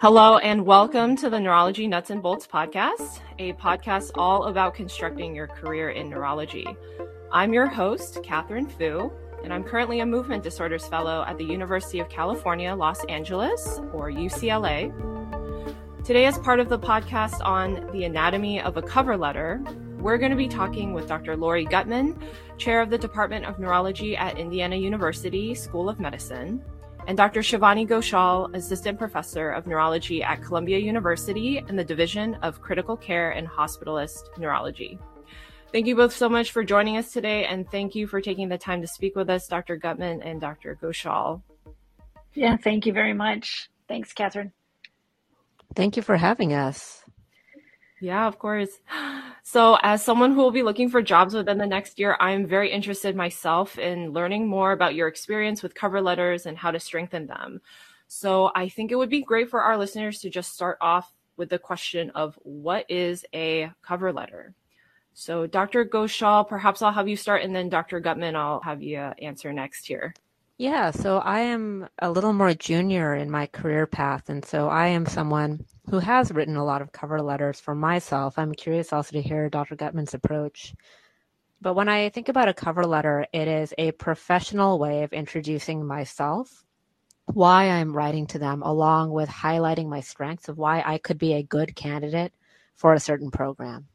Hello, and welcome to the Neurology Nuts and Bolts podcast, a podcast all about constructing your career in neurology. I'm your host, Katherine Fu, and I'm currently a movement disorders fellow at the University of California, Los Angeles, or UCLA. Today, as part of the podcast on the anatomy of a cover letter, we're going to be talking with Dr. Laurie Gutmann, chair of the Department of Neurology at Indiana University School of Medicine and Dr. Shivani Ghoshal, Assistant Professor of Neurology at Columbia University in the Division of Critical Care and Hospitalist Neurology. Thank you both so much for joining us today, and thank you for taking the time to speak with us, Dr. Gutmann and Dr. Ghoshal. Yeah, thank you very much. Thanks, Katherine. Thank you for having us. Yeah, of course. So, as someone who will be looking for jobs within the next year, I'm very interested myself in learning more about your experience with cover letters and how to strengthen them. So, I think it would be great for our listeners to just start off with the question of what is a cover letter? So, Dr. Ghoshal, perhaps I'll have you start, and then Dr. Gutmann, I'll have you uh, answer next here. Yeah, so I am a little more junior in my career path, and so I am someone who has written a lot of cover letters for myself. I'm curious also to hear Dr. Gutmann's approach. But when I think about a cover letter, it is a professional way of introducing myself, why I'm writing to them, along with highlighting my strengths of why I could be a good candidate for a certain program.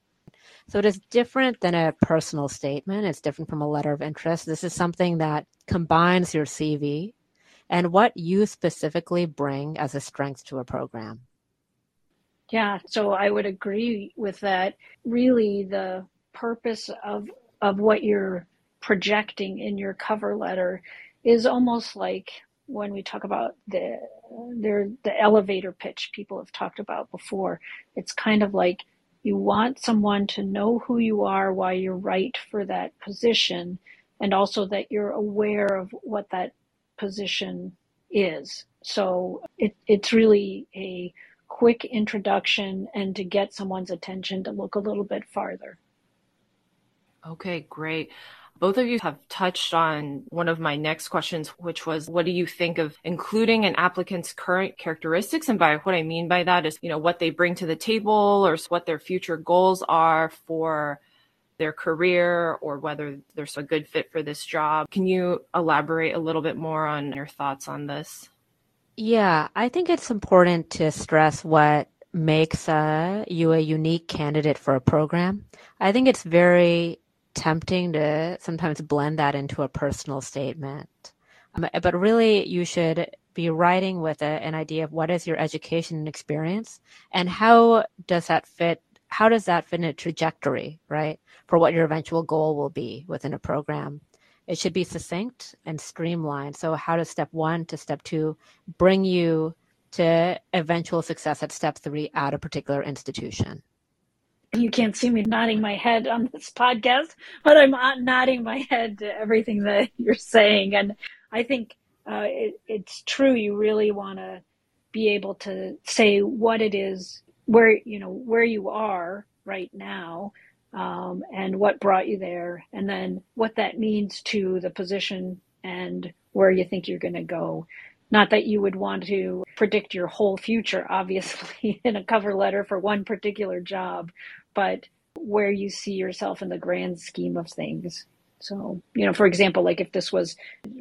So it is different than a personal statement. It's different from a letter of interest. This is something that combines your CV and what you specifically bring as a strength to a program. Yeah, so I would agree with that. Really, the purpose of of what you're projecting in your cover letter is almost like when we talk about the the elevator pitch people have talked about before. It's kind of like you want someone to know who you are, why you're right for that position, and also that you're aware of what that position is. So it, it's really a quick introduction and to get someone's attention to look a little bit farther. Okay, great. Both of you have touched on one of my next questions, which was what do you think of including an applicant's current characteristics? And by what I mean by that is, you know, what they bring to the table or what their future goals are for their career or whether there's a good fit for this job. Can you elaborate a little bit more on your thoughts on this? Yeah, I think it's important to stress what makes uh, you a unique candidate for a program. I think it's very tempting to sometimes blend that into a personal statement. Um, but really, you should be writing with a, an idea of what is your education and experience and how does that fit how does that fit in a trajectory right for what your eventual goal will be within a program it should be succinct and streamlined. So, how does step one to step two bring you to eventual success at step three at a particular institution? You can't see me nodding my head on this podcast, but I'm nodding my head to everything that you're saying. And I think uh, it, it's true. You really want to be able to say what it is, where, you know, where you are right now um, and what brought you there, and then what that means to the position and where you think you're going to go. Not that you would want to predict your whole future, obviously, in a cover letter for one particular job, but where you see yourself in the grand scheme of things. So, you know, for example, like if this was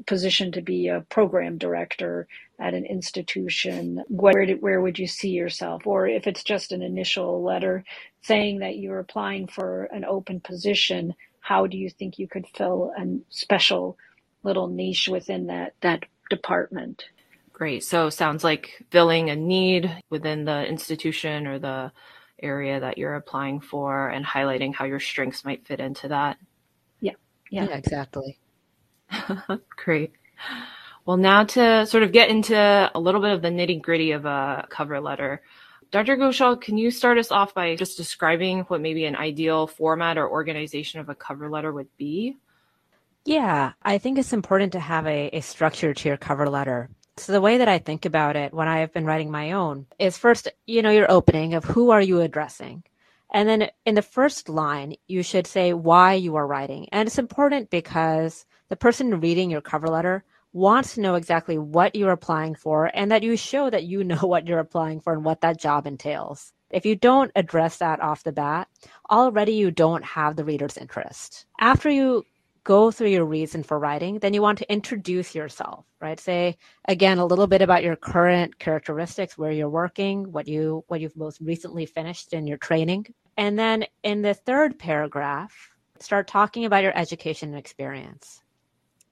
positioned to be a program director at an institution, where did, where would you see yourself? Or if it's just an initial letter saying that you're applying for an open position, how do you think you could fill a special little niche within that that department? Great. So sounds like filling a need within the institution or the area that you're applying for and highlighting how your strengths might fit into that. Yeah, yeah exactly. Great. Well, now to sort of get into a little bit of the nitty gritty of a cover letter. Dr. Ghoshal, can you start us off by just describing what maybe an ideal format or organization of a cover letter would be? Yeah, I think it's important to have a, a structure to your cover letter. So the way that I think about it when I have been writing my own is first, you know, your opening of who are you addressing? And then in the first line, you should say why you are writing. And it's important because the person reading your cover letter wants to know exactly what you're applying for and that you show that you know what you're applying for and what that job entails. If you don't address that off the bat, already you don't have the reader's interest. After you go through your reason for writing, then you want to introduce yourself, right? Say again a little bit about your current characteristics, where you're working, what you what you've most recently finished in your training. And then in the third paragraph, start talking about your education and experience.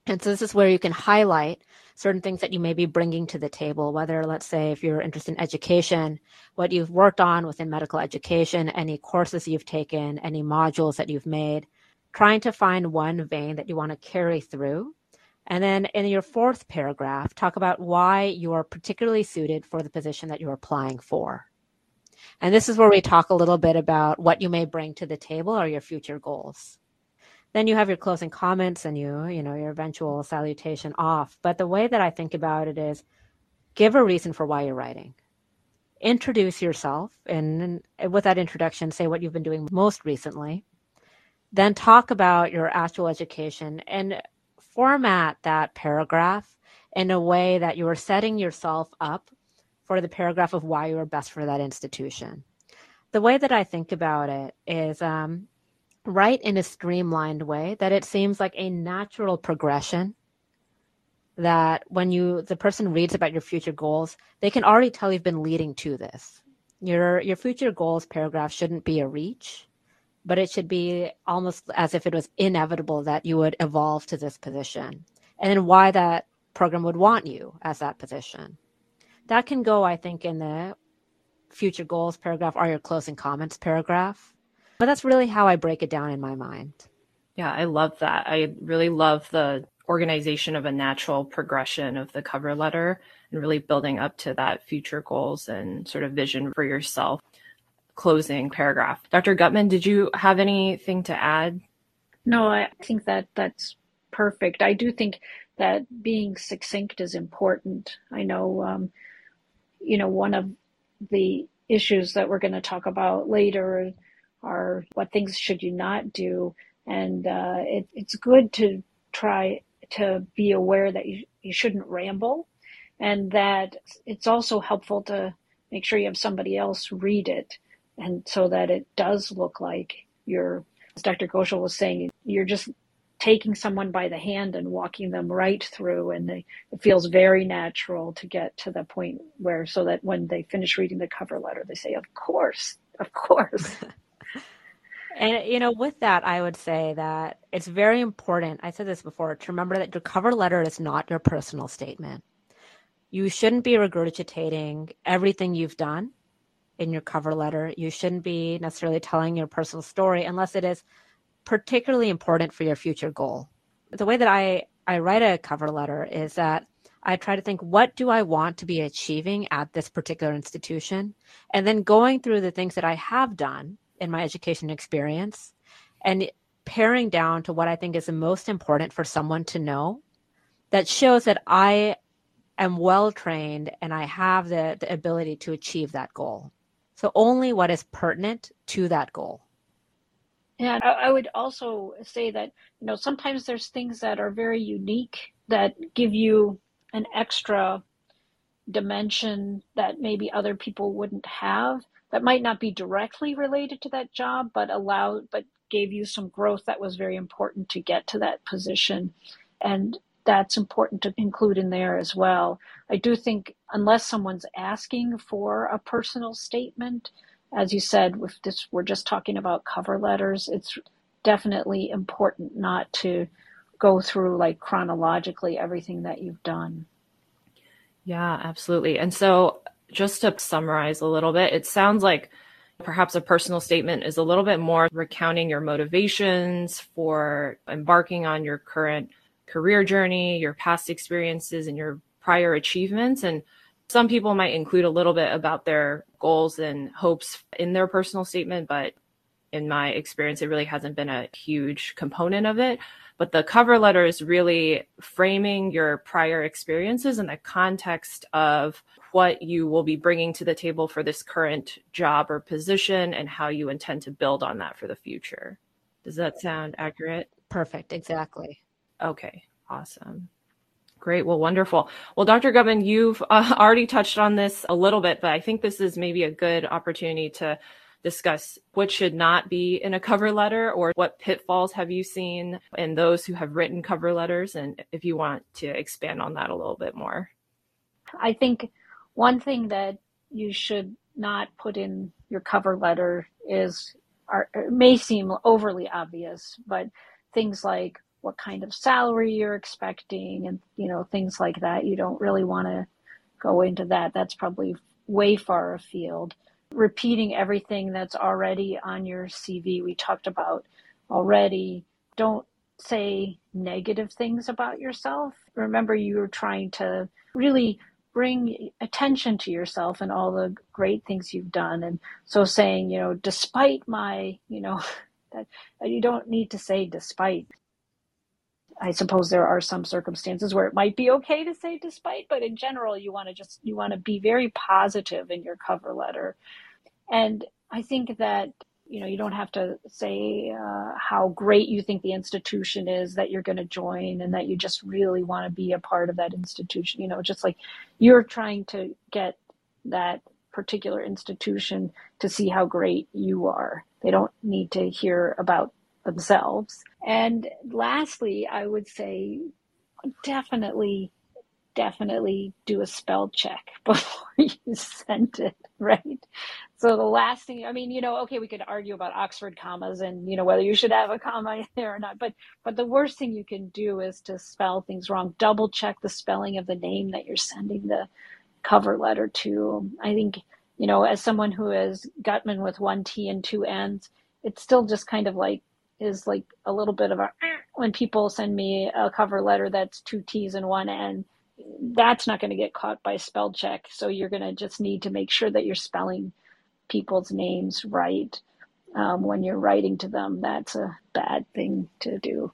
And so this is where you can highlight certain things that you may be bringing to the table, whether, let's say, if you're interested in education, what you've worked on within medical education, any courses you've taken, any modules that you've made, trying to find one vein that you want to carry through. And then in your fourth paragraph, talk about why you are particularly suited for the position that you're applying for. And this is where we talk a little bit about what you may bring to the table or your future goals then you have your closing comments and you you know your eventual salutation off but the way that i think about it is give a reason for why you're writing introduce yourself and, and with that introduction say what you've been doing most recently then talk about your actual education and format that paragraph in a way that you are setting yourself up for the paragraph of why you are best for that institution. The way that i think about it is um, write in a streamlined way that it seems like a natural progression that when you the person reads about your future goals they can already tell you've been leading to this. Your your future goals paragraph shouldn't be a reach but it should be almost as if it was inevitable that you would evolve to this position and then why that program would want you as that position that can go i think in the future goals paragraph or your closing comments paragraph but that's really how I break it down in my mind. Yeah, I love that. I really love the organization of a natural progression of the cover letter and really building up to that future goals and sort of vision for yourself. Closing paragraph. Dr. Gutmann, did you have anything to add? No, I think that that's perfect. I do think that being succinct is important. I know, um, you know, one of the issues that we're going to talk about later are what things should you not do. And uh, it, it's good to try to be aware that you, you shouldn't ramble and that it's also helpful to make sure you have somebody else read it and so that it does look like you're as dr Ghoshal was saying you're just taking someone by the hand and walking them right through and they, it feels very natural to get to the point where so that when they finish reading the cover letter they say of course of course And you know, with that, I would say that it's very important. I said this before to remember that your cover letter is not your personal statement. You shouldn't be regurgitating everything you've done in your cover letter. You shouldn't be necessarily telling your personal story unless it is particularly important for your future goal. The way that I, I write a cover letter is that I try to think, what do I want to be achieving at this particular institution? And then going through the things that I have done in my education experience and paring down to what I think is the most important for someone to know that shows that I am well trained and I have the, the ability to achieve that goal. So only what is pertinent to that goal. Yeah, I would also say that, you know, sometimes there's things that are very unique that give you an extra dimension that maybe other people wouldn't have that might not be directly related to that job, but allowed, but gave you some growth that was very important to get to that position. And that's important to include in there as well. I do think unless someone's asking for a personal statement, as you said, with this, we're just talking about cover letters. It's definitely important not to go through like chronologically everything that you've done. Yeah, absolutely. And so just to summarize a little bit, it sounds like perhaps a personal statement is a little bit more recounting your motivations for embarking on your current career journey, your past experiences, and your prior achievements. And some people might include a little bit about their goals and hopes in their personal statement, but in my experience, it really hasn't been a huge component of it. But the cover letter is really framing your prior experiences in the context of what you will be bringing to the table for this current job or position and how you intend to build on that for the future. Does that sound accurate? Perfect, exactly. Okay, awesome. Great. Well, wonderful. Well, Dr. Gutmann, you've uh, already touched on this a little bit, but I think this is maybe a good opportunity to discuss what should not be in a cover letter or what pitfalls have you seen in those who have written cover letters and if you want to expand on that a little bit more. I think one thing that you should not put in your cover letter is are, may seem overly obvious, but things like what kind of salary you're expecting and you know things like that. You don't really want to go into that. That's probably way far afield. Repeating everything that's already on your cv we talked about already. Don't say negative things about yourself. Remember you're trying to really bring attention to yourself and all the great things you've done. And so saying you know despite my you know that you don't need to say despite I suppose there are some circumstances where it might be okay to say despite, but in general, you want to just, you want to be very positive in your cover letter. And I think that, you know, you don't have to say uh, how great you think the institution is that you're going to join and that you just really want to be a part of that institution. You know, just like you're trying to get that particular institution to see how great you are. They don't need to hear about themselves. And lastly, I would say definitely, definitely do a spell check before you send it, right? So the last thing, I mean, you know, okay, we could argue about Oxford commas and, you know, whether you should have a comma there or not, but, but the worst thing you can do is to spell things wrong. Double check the spelling of the name that you're sending the cover letter to. I think, you know, as someone who is Gutmann with one T and two N's, it's still just kind of like is like a little bit of a when people send me a cover letter that's two T's and one N, that's not going to get caught by spell check. So you're going to just need to make sure that you're spelling people's names right um, when you're writing to them. That's a bad thing to do.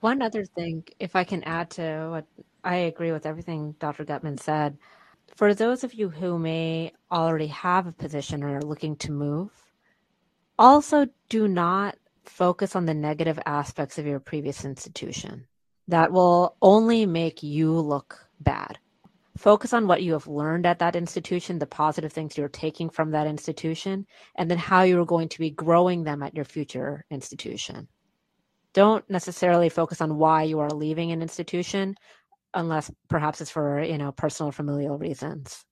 One other thing, if I can add to what I agree with everything Dr. Gutmann said. For those of you who may already have a position or are looking to move, also do not focus on the negative aspects of your previous institution. That will only make you look bad. Focus on what you have learned at that institution, the positive things you're taking from that institution, and then how you're going to be growing them at your future institution. Don't necessarily focus on why you are leaving an institution unless perhaps it's for, you know, personal familial reasons.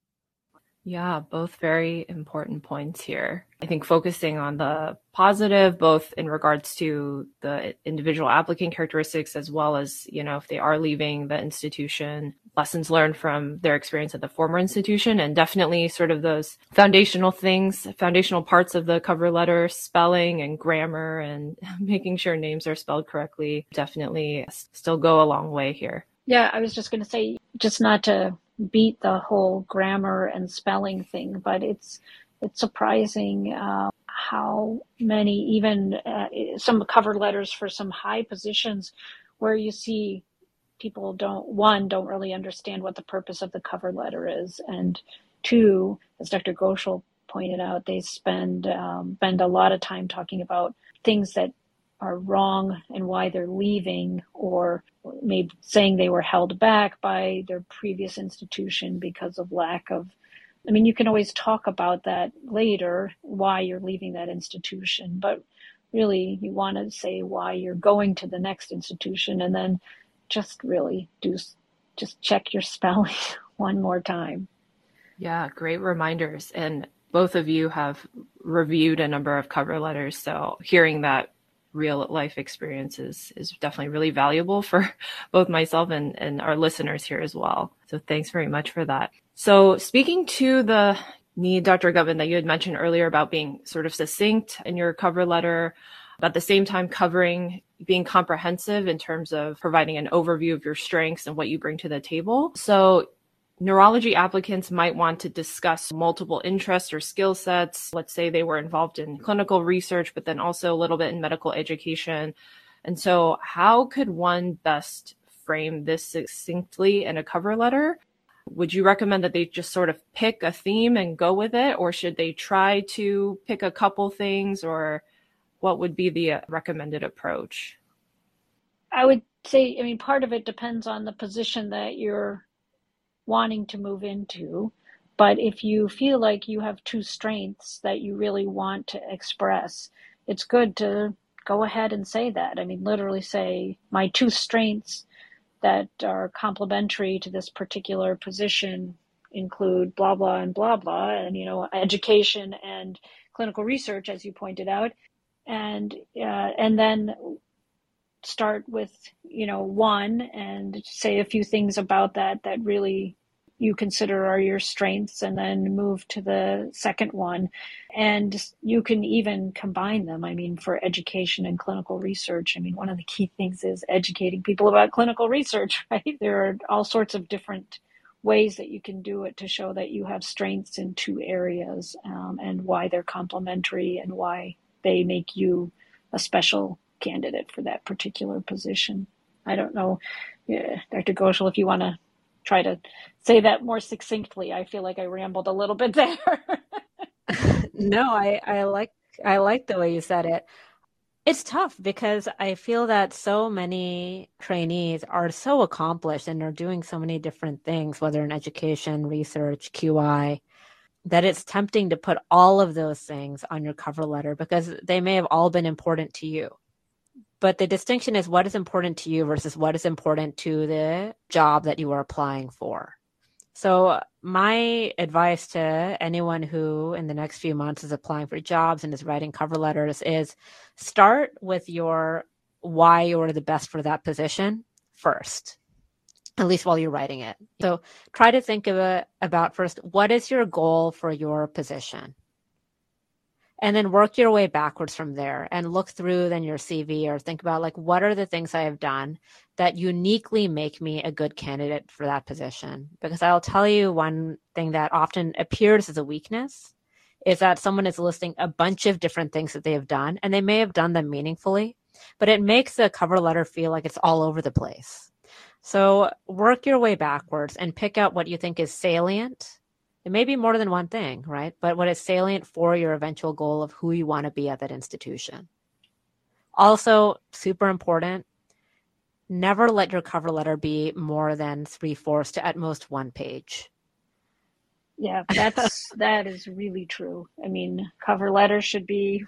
Yeah, both very important points here. I think focusing on the positive, both in regards to the individual applicant characteristics, as well as, you know, if they are leaving the institution, lessons learned from their experience at the former institution, and definitely sort of those foundational things, foundational parts of the cover letter, spelling and grammar and making sure names are spelled correctly, definitely still go a long way here. Yeah, I was just going to say, just not to beat the whole grammar and spelling thing, but it's it's surprising uh, how many even uh, some cover letters for some high positions where you see people don't one don't really understand what the purpose of the cover letter is, and two, as Dr. Ghoshal pointed out, they spend um, spend a lot of time talking about things that are wrong and why they're leaving, or maybe saying they were held back by their previous institution because of lack of. I mean, you can always talk about that later, why you're leaving that institution, but really you want to say why you're going to the next institution and then just really do just check your spelling one more time. Yeah, great reminders. And both of you have reviewed a number of cover letters. So hearing that real life experiences is definitely really valuable for both myself and, and our listeners here as well. So thanks very much for that. So speaking to the need, Dr. Gutmann, that you had mentioned earlier about being sort of succinct in your cover letter, but at the same time covering being comprehensive in terms of providing an overview of your strengths and what you bring to the table. So neurology applicants might want to discuss multiple interests or skill sets. Let's say they were involved in clinical research, but then also a little bit in medical education. And so, how could one best frame this succinctly in a cover letter? Would you recommend that they just sort of pick a theme and go with it, or should they try to pick a couple things, or what would be the uh, recommended approach? I would say, I mean, part of it depends on the position that you're wanting to move into. But if you feel like you have two strengths that you really want to express, it's good to go ahead and say that. I mean, literally say, my two strengths that are complementary to this particular position include blah, blah, and blah, blah, and, you know, education and clinical research, as you pointed out. And, uh, and then start with, you know, one and say a few things about that that really you consider are your strengths and then move to the second one. And you can even combine them. I mean, for education and clinical research, I mean, one of the key things is educating people about clinical research, right? There are all sorts of different ways that you can do it to show that you have strengths in two areas um, and why they're complementary and why they make you a special candidate for that particular position. I don't know, yeah, Dr. Ghoshal, if you want to try to say that more succinctly. I feel like I rambled a little bit there. no, I, I like I like the way you said it. It's tough because I feel that so many trainees are so accomplished and are doing so many different things, whether in education, research, QI, that it's tempting to put all of those things on your cover letter because they may have all been important to you. But the distinction is what is important to you versus what is important to the job that you are applying for. So, my advice to anyone who in the next few months is applying for jobs and is writing cover letters is start with your why you're the best for that position first, at least while you're writing it. So, try to think of it about first what is your goal for your position? And then work your way backwards from there and look through then your CV or think about like what are the things I have done that uniquely make me a good candidate for that position because I'll tell you one thing that often appears as a weakness is that someone is listing a bunch of different things that they have done and they may have done them meaningfully but it makes the cover letter feel like it's all over the place. So work your way backwards and pick out what you think is salient it may be more than one thing, right? But what is salient for your eventual goal of who you want to be at that institution. Also, super important, never let your cover letter be more than three fourths to at most one page. Yeah, that's that is really true. I mean, cover letter should be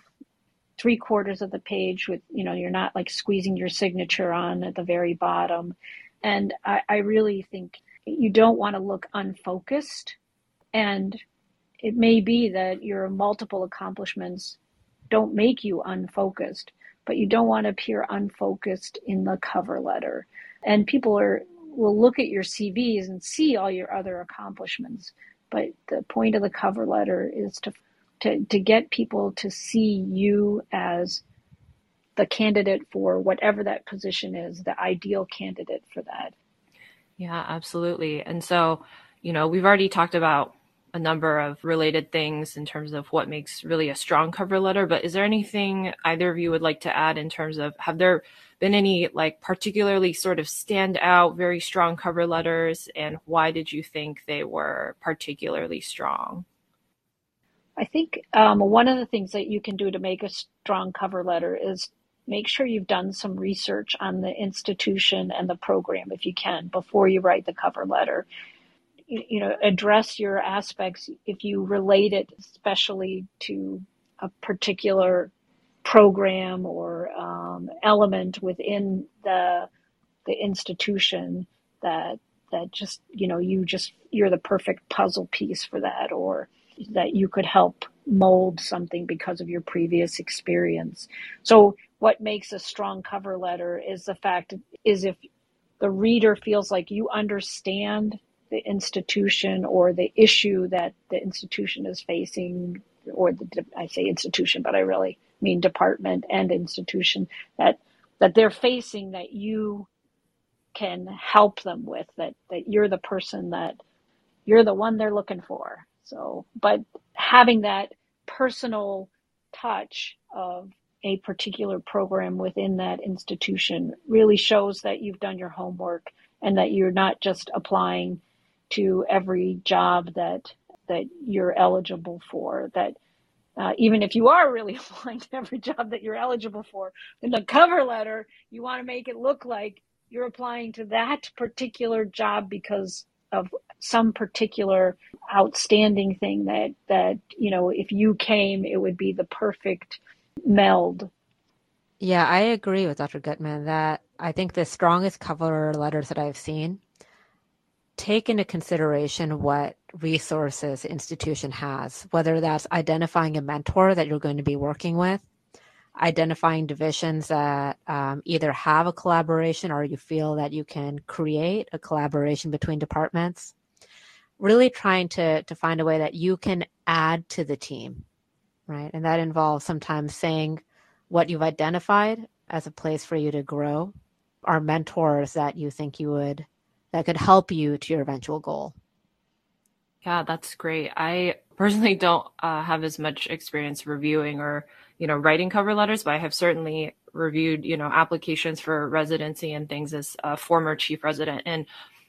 three quarters of the page with you know you're not like squeezing your signature on at the very bottom and i, I really think you don't want to look unfocused and it may be that your multiple accomplishments don't make you unfocused, but you don't want to appear unfocused in the cover letter. And people are will look at your CVs and see all your other accomplishments. But the point of the cover letter is to to, to get people to see you as the candidate for whatever that position is, the ideal candidate for that. Yeah, absolutely. And so, you know, we've already talked about a number of related things in terms of what makes really a strong cover letter. But is there anything either of you would like to add in terms of have there been any like particularly sort of stand out, very strong cover letters, and why did you think they were particularly strong? I think um, one of the things that you can do to make a strong cover letter is make sure you've done some research on the institution and the program if you can before you write the cover letter you know address your aspects if you relate it especially to a particular program or um, element within the the institution that that just you know you just you're the perfect puzzle piece for that or that you could help mold something because of your previous experience. So what makes a strong cover letter is the fact is if the reader feels like you understand the institution or the issue that the institution is facing, or the I say institution, but I really mean department and institution that that they're facing that you can help them with that that you're the person that you're the one they're looking for. So but having that personal touch of a particular program within that institution really shows that you've done your homework and that you're not just applying to every job that that you're eligible for. That uh, even if you are really applying to every job that you're eligible for, in the cover letter, you want to make it look like you're applying to that particular job because of some particular outstanding thing that that you know if you came it would be the perfect meld yeah i agree with dr gutmann that i think the strongest cover letters that i've seen take into consideration what resources the institution has whether that's identifying a mentor that you're going to be working with identifying divisions that um, either have a collaboration or you feel that you can create a collaboration between departments. Really trying to to find a way that you can add to the team right? And that involves sometimes saying what you've identified as a place for you to grow. Are mentors that you think you would that could help you to your eventual goal yeah that's great i personally don't uh, have as much experience reviewing or you know, writing cover letters, but I have certainly reviewed, you know, applications for residency and things as a former chief resident. And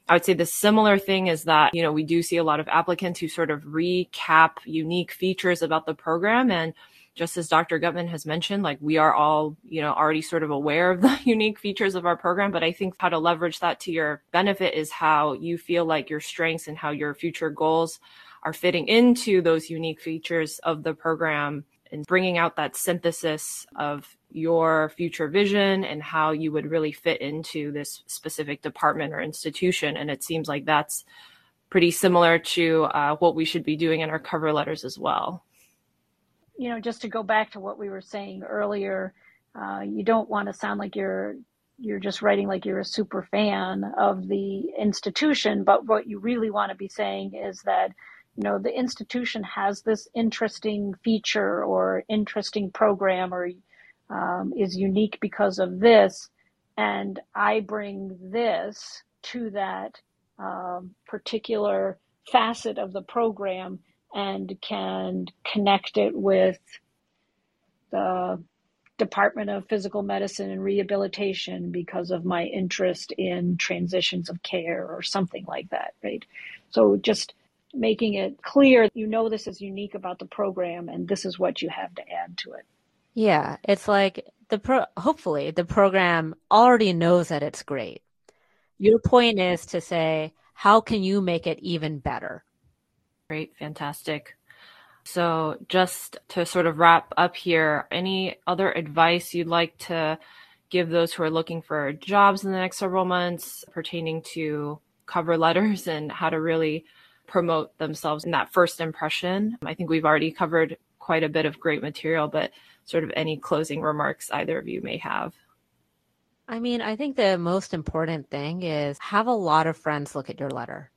I would say the similar thing is that, you know, we do see a lot of applicants who sort of recap unique features about the program. And just as Dr. Gutmann has mentioned, like we are all, you know, already sort of aware of the unique features of our program. But I think how to leverage that to your benefit is how you feel like your strengths and how your future goals are fitting into those unique features of the program and bringing out that synthesis of your future vision and how you would really fit into this specific department or institution. And it seems like that's pretty similar to uh, what we should be doing in our cover letters as well. You know, just to go back to what we were saying earlier, uh, you don't want to sound like you're you're just writing like you're a super fan of the institution, but what you really want to be saying is that you know the institution has this interesting feature or interesting program or um, is unique because of this and i bring this to that um, particular facet of the program and can connect it with the Department of Physical Medicine and Rehabilitation because of my interest in transitions of care or something like that, right? So just making it clear you know this is unique about the program and this is what you have to add to it. Yeah, it's like the pro hopefully the program already knows that it's great. Your point is to say how can you make it even better? Great, fantastic. So, just to sort of wrap up here, any other advice you'd like to give those who are looking for jobs in the next several months pertaining to cover letters and how to really promote themselves in that first impression. I think we've already covered quite a bit of great material, but sort of any closing remarks either of you may have. I mean, I think the most important thing is have a lot of friends look at your letter.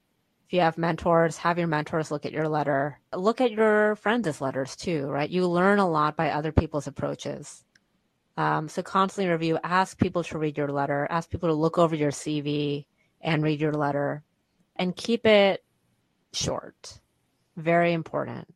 If you have mentors, have your mentors look at your letter. Look at your friends' letters too, right? You learn a lot by other people's approaches. Um, so constantly review, ask people to read your letter, ask people to look over your CV and read your letter, and keep it short. Very important.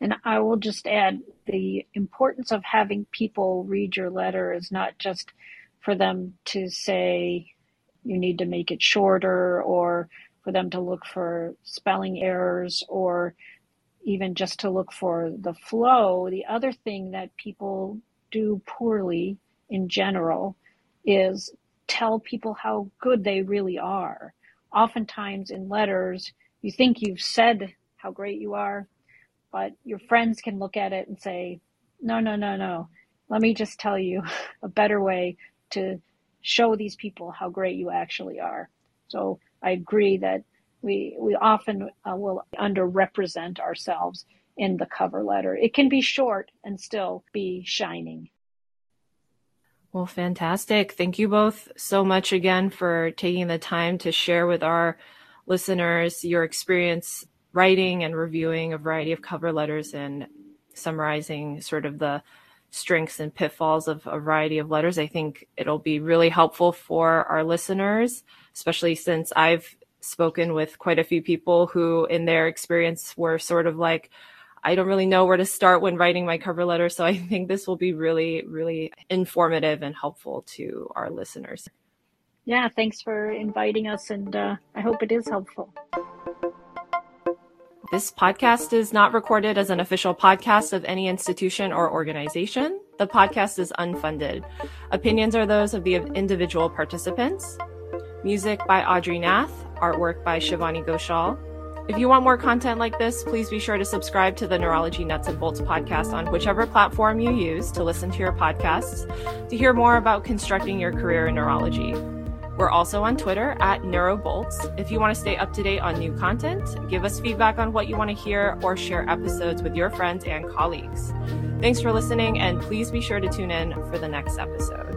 And I will just add the importance of having people read your letter is not just for them to say you need to make it shorter or for them to look for spelling errors or even just to look for the flow. The other thing that people do poorly in general is tell people how good they really are. Oftentimes in letters, you think you've said how great you are, but your friends can look at it and say, no, no, no, no. Let me just tell you a better way to show these people how great you actually are. So I agree that we we often uh, will underrepresent ourselves in the cover letter. It can be short and still be shining. Well, fantastic. Thank you both so much again for taking the time to share with our listeners your experience writing and reviewing a variety of cover letters and summarizing sort of the strengths and pitfalls of a variety of letters. I think it'll be really helpful for our listeners, especially since I've spoken with quite a few people who, in their experience, were sort of like, I don't really know where to start when writing my cover letter. So I think this will be really, really informative and helpful to our listeners yeah, thanks for inviting us, and uh, I hope it is helpful. This podcast is not recorded as an official podcast of any institution or organization. The podcast is unfunded. Opinions are those of the individual participants. Music by Audrey Nath, artwork by Shivani Ghoshal. If you want more content like this, please be sure to subscribe to the Neurology Nuts and Bolts podcast on whichever platform you use to listen to your podcasts to hear more about constructing your career in neurology. We're also on Twitter at NeuroBolts. If you want to stay up to date on new content, give us feedback on what you want to hear, or share episodes with your friends and colleagues. Thanks for listening, and please be sure to tune in for the next episode.